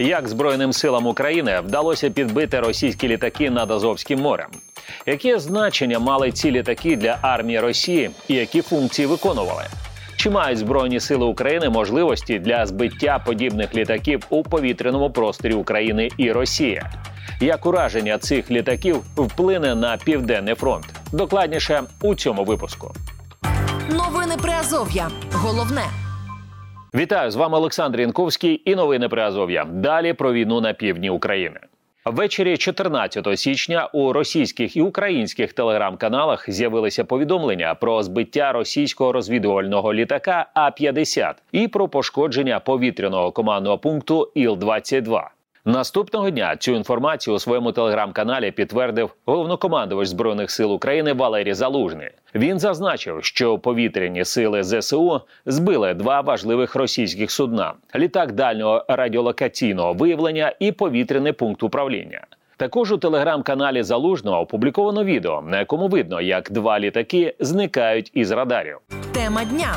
Як Збройним силам України вдалося підбити російські літаки над Азовським морем? Яке значення мали ці літаки для армії Росії і які функції виконували? Чи мають збройні сили України можливості для збиття подібних літаків у повітряному просторі України і Росії? Як ураження цих літаків вплине на південний фронт? Докладніше у цьому випуску. Новини Приазов'я. Головне. Вітаю з вами Олександр Янковський і новини Приазов'я. Далі про війну на півдні України. Ввечері 14 січня у російських і українських телеграм-каналах з'явилися повідомлення про збиття російського розвідувального літака А 50 і про пошкодження повітряного командного пункту Іл 22 Наступного дня цю інформацію у своєму телеграм-каналі підтвердив головнокомандувач збройних сил України Валерій Залужний. Він зазначив, що повітряні сили ЗСУ збили два важливих російських судна: літак дальнього радіолокаційного виявлення і повітряний пункт управління. Також у телеграм-каналі Залужного опубліковано відео, на якому видно, як два літаки зникають із радарів. Тема дня.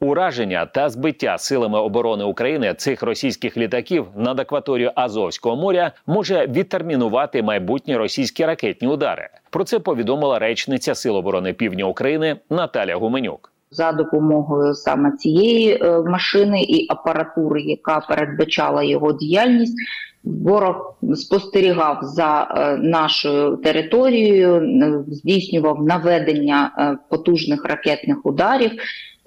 Ураження та збиття силами оборони України цих російських літаків над акваторією Азовського моря може відтермінувати майбутні російські ракетні удари. Про це повідомила речниця Сил оборони Півдня України Наталя Гуменюк. За допомогою саме цієї е, машини і апаратури, яка передбачала його діяльність, ворог спостерігав за е, нашою територією, е, здійснював наведення потужних ракетних ударів.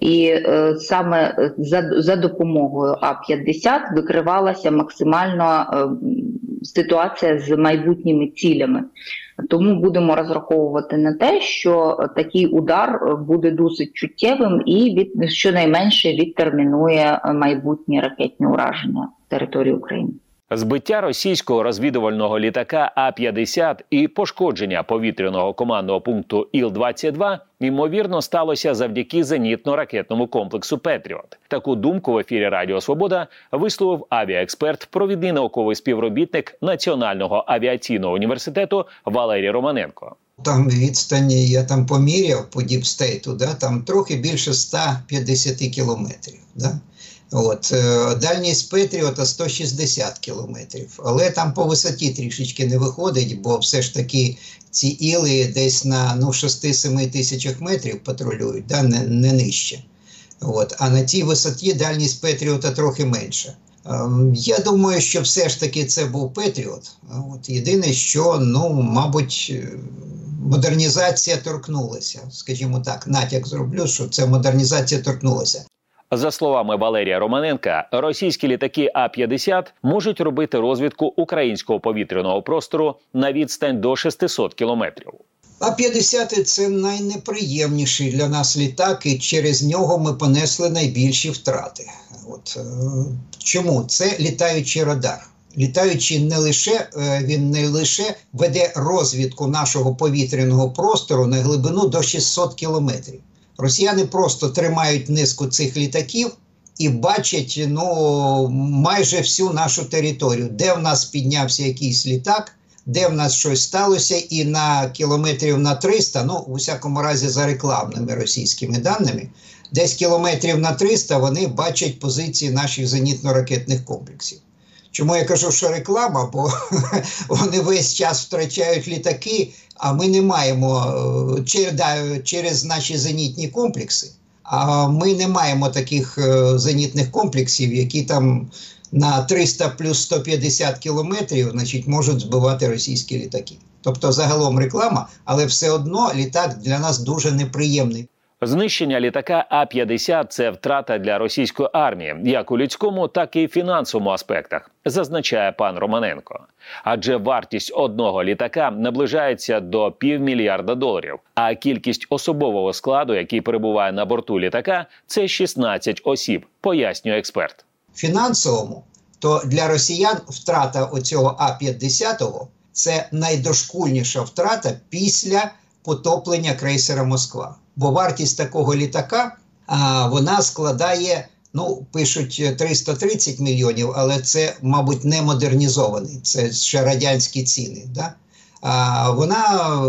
І е, саме за за допомогою А-50 викривалася максимально е, ситуація з майбутніми цілями. Тому будемо розраховувати на те, що такий удар буде досить чуттєвим і від щонайменше відтермінує майбутні ракетні ураження території України. Збиття російського розвідувального літака А 50 і пошкодження повітряного командного пункту Іл 22 ймовірно сталося завдяки зенітно-ракетному комплексу Петріот. Таку думку в ефірі Радіо Свобода висловив авіаексперт, провідний науковий співробітник Національного авіаційного університету Валерій Романенко. Там відстані я там поміряв по Діпстейту, да там трохи більше 150 кілометрів. Да? От, е, Дальність Петріота 160 кілометрів, але там по висоті трішечки не виходить, бо все ж таки ці Іли десь на ну, 6-7 тисячах метрів патрулюють, да, не не нижче. От, А на тій висоті дальність Петріота трохи менша. Ем, я думаю, що все ж таки це був Петріот. От, Єдине, що, ну, мабуть, е, модернізація торкнулася, скажімо так, натяк зроблю, що це модернізація торкнулася. За словами Валерія Романенка, російські літаки А 50 можуть робити розвідку українського повітряного простору на відстань до 600 кілометрів. А 50 це найнеприємніший для нас літак, і через нього ми понесли найбільші втрати. От е, чому це літаючий радар? Літаючий не лише е, він не лише веде розвідку нашого повітряного простору на глибину до 600 кілометрів. Росіяни просто тримають низку цих літаків і бачать ну, майже всю нашу територію, де в нас піднявся якийсь літак, де в нас щось сталося, і на кілометрів на 300, ну, у всякому разі, за рекламними російськими даними, десь кілометрів на 300 вони бачать позиції наших зенітно-ракетних комплексів. Чому я кажу, що реклама? Бо вони весь час втрачають літаки, а ми не маємо е, через наші зенітні комплекси. А ми не маємо таких е, зенітних комплексів, які там на 300 плюс 150 кілометрів значить, можуть збивати російські літаки. Тобто, загалом реклама, але все одно літак для нас дуже неприємний. Знищення літака А 50 це втрата для російської армії, як у людському, так і фінансовому аспектах, зазначає пан Романенко. Адже вартість одного літака наближається до півмільярда доларів. А кількість особового складу, який перебуває на борту літака, це 16 осіб, пояснює експерт. Фінансовому то для росіян втрата оцього А 50 це найдошкульніша втрата після потоплення крейсера Москва бо вартість такого літака а, вона складає, ну, пишуть 330 мільйонів, але це, мабуть, не модернізований, це ще радянські ціни. Да? А, Вона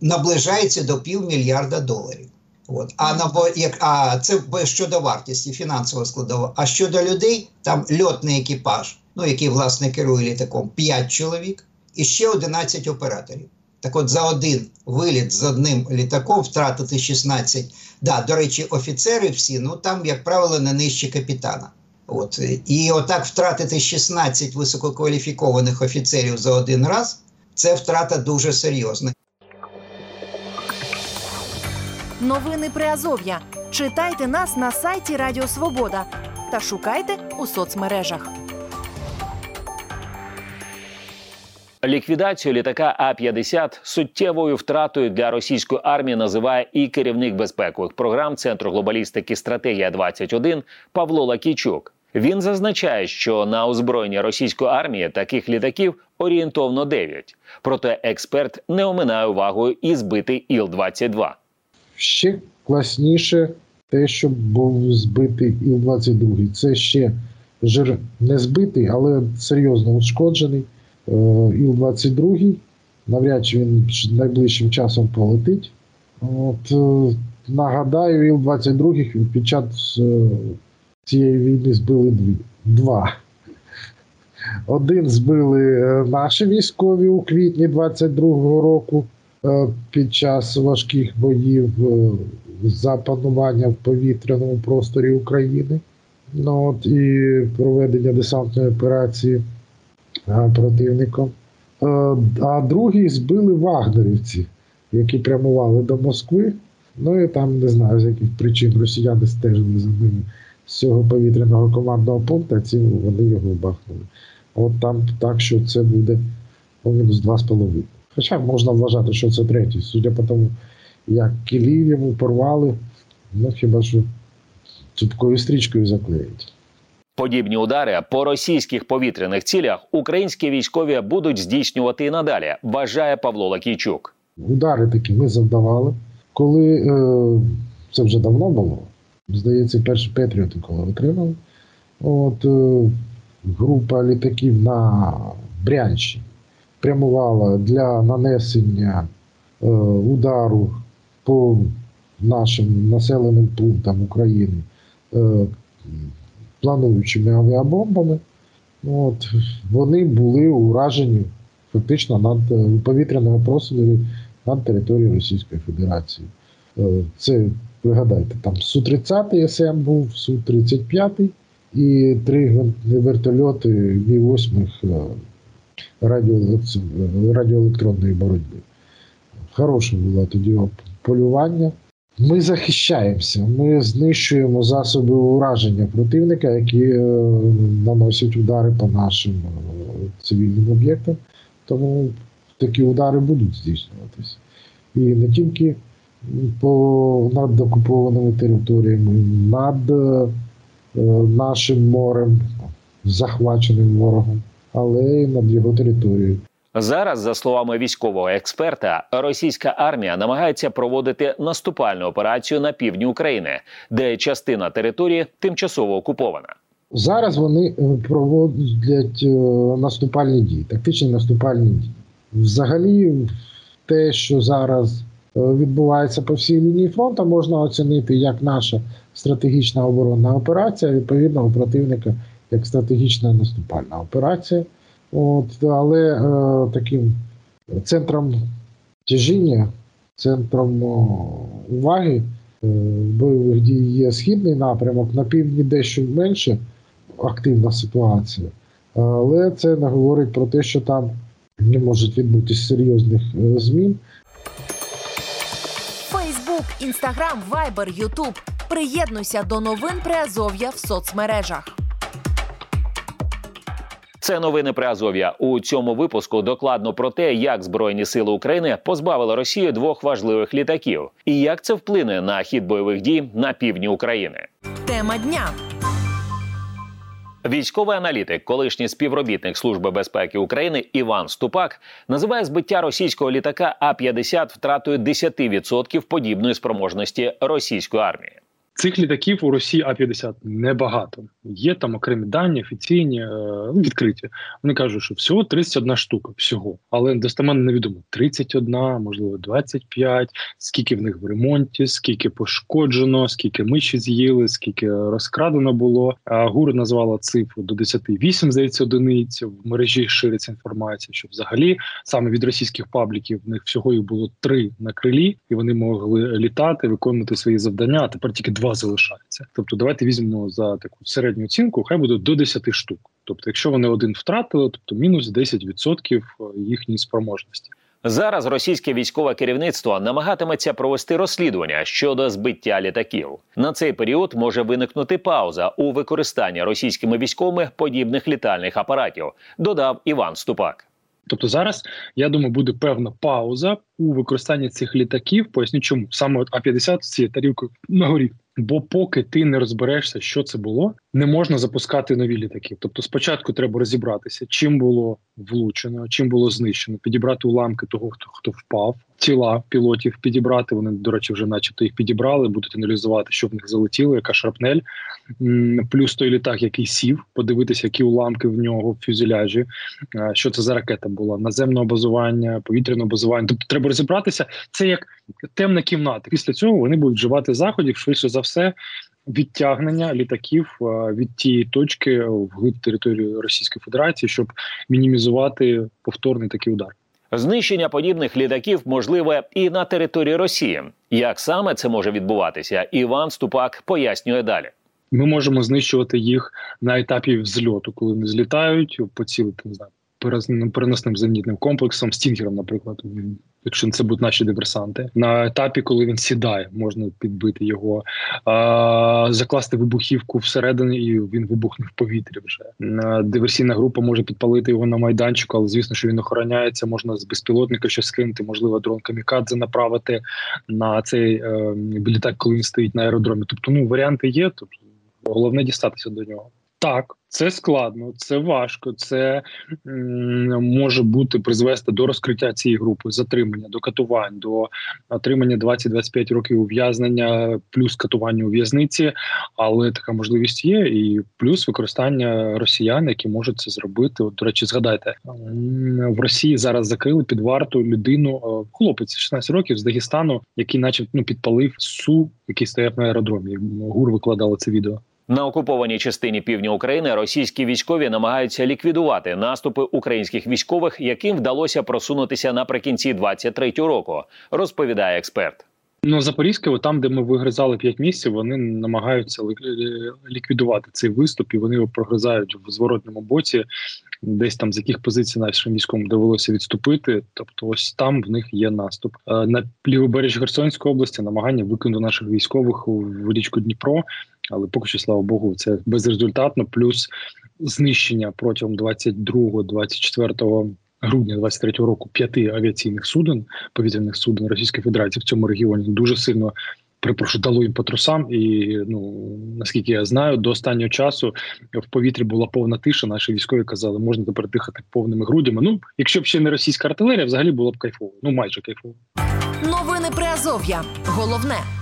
наближається до півмільярда доларів. От. А на як а це щодо вартості, фінансова складова. А щодо людей, там льотний екіпаж, ну який власне керує літаком, 5 чоловік і ще 11 операторів. Так от за один виліт з одним літаком втратити 16. Да, до речі, офіцери всі, ну там, як правило, не нижче капітана. От. І отак втратити 16 висококваліфікованих офіцерів за один раз це втрата дуже серйозна. Новини Приазов'я. Читайте нас на сайті Радіо Свобода та шукайте у соцмережах. Ліквідацію літака А-50 суттєвою втратою для російської армії називає і керівник безпекових програм Центру глобалістики Стратегія 21 Павло Лакійчук. Він зазначає, що на озброєння російської армії таких літаків орієнтовно 9. Проте експерт не оминає увагою і збитий Іл-22. ще класніше те, що був збитий Іл-22. Це ще жир не збитий, але серйозно ушкоджений. Е, Іл-22. Навряд чи він найближчим часом полетить. От, е, нагадаю, Іл-22 під час е, цієї війни збили дві. два. Один збили наші військові у квітні 22-го року під час важких боїв за панування в повітряному просторі України. Ну, от, і проведення десантної операції противником. Е, А другий збили вагнерівці, які прямували до Москви. Ну і там не знаю, з яких причин росіяни стежили за ними з цього повітряного командного пункту, а ці вони його бахнули. От там так, що це буде по мінус 2,5. Хоча можна вважати, що це третій, судя по тому, як кілів йому порвали, ну хіба що цупкою стрічкою заклеїть. Подібні удари по російських повітряних цілях українські військові будуть здійснювати і надалі, вважає Павло Лакійчук. Удари такі ми завдавали. Коли е, це вже давно було, здається, перші Петріоти, коли отримали. От е, група літаків на Брянщині прямувала для нанесення е, удару по нашим населеним пунктам України е, плануючими авіабомбами. От, вони були уражені фактично над е, у повітряному просторі над територією Російської Федерації. Е, Це, пригадайте, там Су-30 СМ був, Су-35 і три вертольоти Мі-8 радіоелек- радіоелектронної боротьби. Хороше було тоді полювання. Ми захищаємося, ми знищуємо засоби ураження противника, які е, наносять удари по нашим е, цивільним об'єктам. Тому такі удари будуть здійснюватися. І не тільки по над окупованими територіями, над е, нашим морем, захваченим ворогом, але й над його територією. Зараз, за словами військового експерта, російська армія намагається проводити наступальну операцію на півдні України, де частина території тимчасово окупована. Зараз вони е, проводять е, наступальні дії, тактичні наступальні дії. Взагалі, те, що зараз е, відбувається по всій лінії фронту, можна оцінити як наша стратегічна оборонна операція, відповідно у противника як стратегічна наступальна операція. От, але е, таким центром тяжіння, центром уваги е, бойових дій є східний напрямок, на півдні дещо менше активна ситуація. Але це не говорить про те, що там не можуть відбутися серйозних е, змін. Фейсбук, Інстаграм, Вайбер, Ютуб. Приєднуйся до новин Приазов'я в соцмережах. Це новини при Азов'я. У цьому випуску докладно про те, як Збройні сили України позбавили Росію двох важливих літаків, і як це вплине на хід бойових дій на півдні України. Тема дня. Військовий аналітик, колишній співробітник Служби безпеки України Іван Ступак називає збиття російського літака А-50 втратою 10% подібної спроможності російської армії. Цих літаків у Росії А-50 небагато. Є там окремі дані, офіційні, е, ну, відкриті. Вони кажуть, що всього 31 штука, всього. Але достеменно невідомо 31, можливо, 25, скільки в них в ремонті, скільки пошкоджено, скільки миші з'їли, скільки розкрадено було. А ГУР назвала цифру до 10. 8, здається, одиниць. В мережі шириться інформація, що взагалі саме від російських пабліків в них всього їх було три на крилі, і вони могли літати, виконувати свої завдання. А тепер тільки два залишаються. Тобто, давайте візьмемо за таку середню оцінку, хай буде до 10 штук. Тобто, якщо вони один втратили, тобто мінус 10% їхньої спроможності. Зараз російське військове керівництво намагатиметься провести розслідування щодо збиття літаків. На цей період може виникнути пауза у використанні російськими військовими подібних літальних апаратів. Додав Іван Ступак. Тобто зараз я думаю, буде певна пауза у використанні цих літаків. Поясню, чому саме А-50 з цією тарілкою на горі. Бо поки ти не розберешся, що це було, не можна запускати нові літаки. Тобто, спочатку треба розібратися, чим було влучено, чим було знищено, підібрати уламки того, хто хто впав, тіла пілотів підібрати. Вони, до речі, вже, начебто, їх підібрали, будуть аналізувати, що в них залетіло, яка шрапнель, плюс той літак, який сів, подивитися, які уламки в нього в фюзеляжі, що це за ракета була, наземного базування, повітряного базування. Тобто, треба розібратися. Це як темна кімната. Після цього вони будуть вживати заходів швидше за все. Відтягнення літаків від тієї точки в глиб території Російської Федерації, щоб мінімізувати повторний такий удар. Знищення подібних літаків можливе і на території Росії. Як саме це може відбуватися? Іван Ступак пояснює далі. Ми можемо знищувати їх на етапі взльоту, коли вони злітають, поцілити не знаю, переносним зенітним комплексом, стінгером, наприклад, якщо це будуть наші диверсанти. На етапі, коли він сідає, можна підбити його, а, закласти вибухівку всередині, і він вибухне в повітрі. Вже диверсійна група може підпалити його на майданчику, але звісно, що він охороняється. Можна з безпілотника щось скинути, можливо, дрон камікадзе направити на цей е, літак, коли він стоїть на аеродромі. Тобто, ну варіанти є. Тобто головне дістатися до нього. Так, це складно, це важко. Це може бути призвести до розкриття цієї групи, затримання, до катувань, до отримання 20-25 років ув'язнення, плюс катування у в'язниці. Але така можливість є, і плюс використання росіян, які можуть це зробити. От, До речі, згадайте в Росії зараз закрили під варту людину, хлопець 16 років з Дагестану, який, начебто, ну, підпалив су, який стояв на аеродромі. Гур викладали це відео. На окупованій частині півдня України російські військові намагаються ліквідувати наступи українських військових, яким вдалося просунутися наприкінці 23-го року, розповідає експерт. Ну, Запорізьке, там, де ми вигризали 5 місяців, вони намагаються ліквідувати цей виступ, і вони його прогризають в зворотному боці, десь там з яких позицій нашим військовим довелося відступити. Тобто, ось там в них є наступ. На лівобережжі Херсонської області намагання викинути наших військових в річку Дніпро але поки що, слава Богу, це безрезультатно. Плюс знищення протягом 22-24 грудня 23 року п'яти авіаційних суден повітряних суден Російської Федерації в цьому регіоні дуже сильно. Припрошую, дало їм по трусам, і ну наскільки я знаю, до останнього часу в повітрі була повна тиша. Наші військові казали, можна тепер дихати повними грудями. Ну, якщо б ще не російська артилерія, взагалі було б кайфово. Ну майже кайфово. Новини Приазов'я. Головне.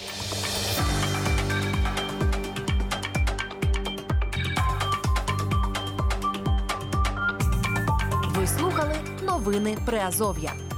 Новини Приазов'я.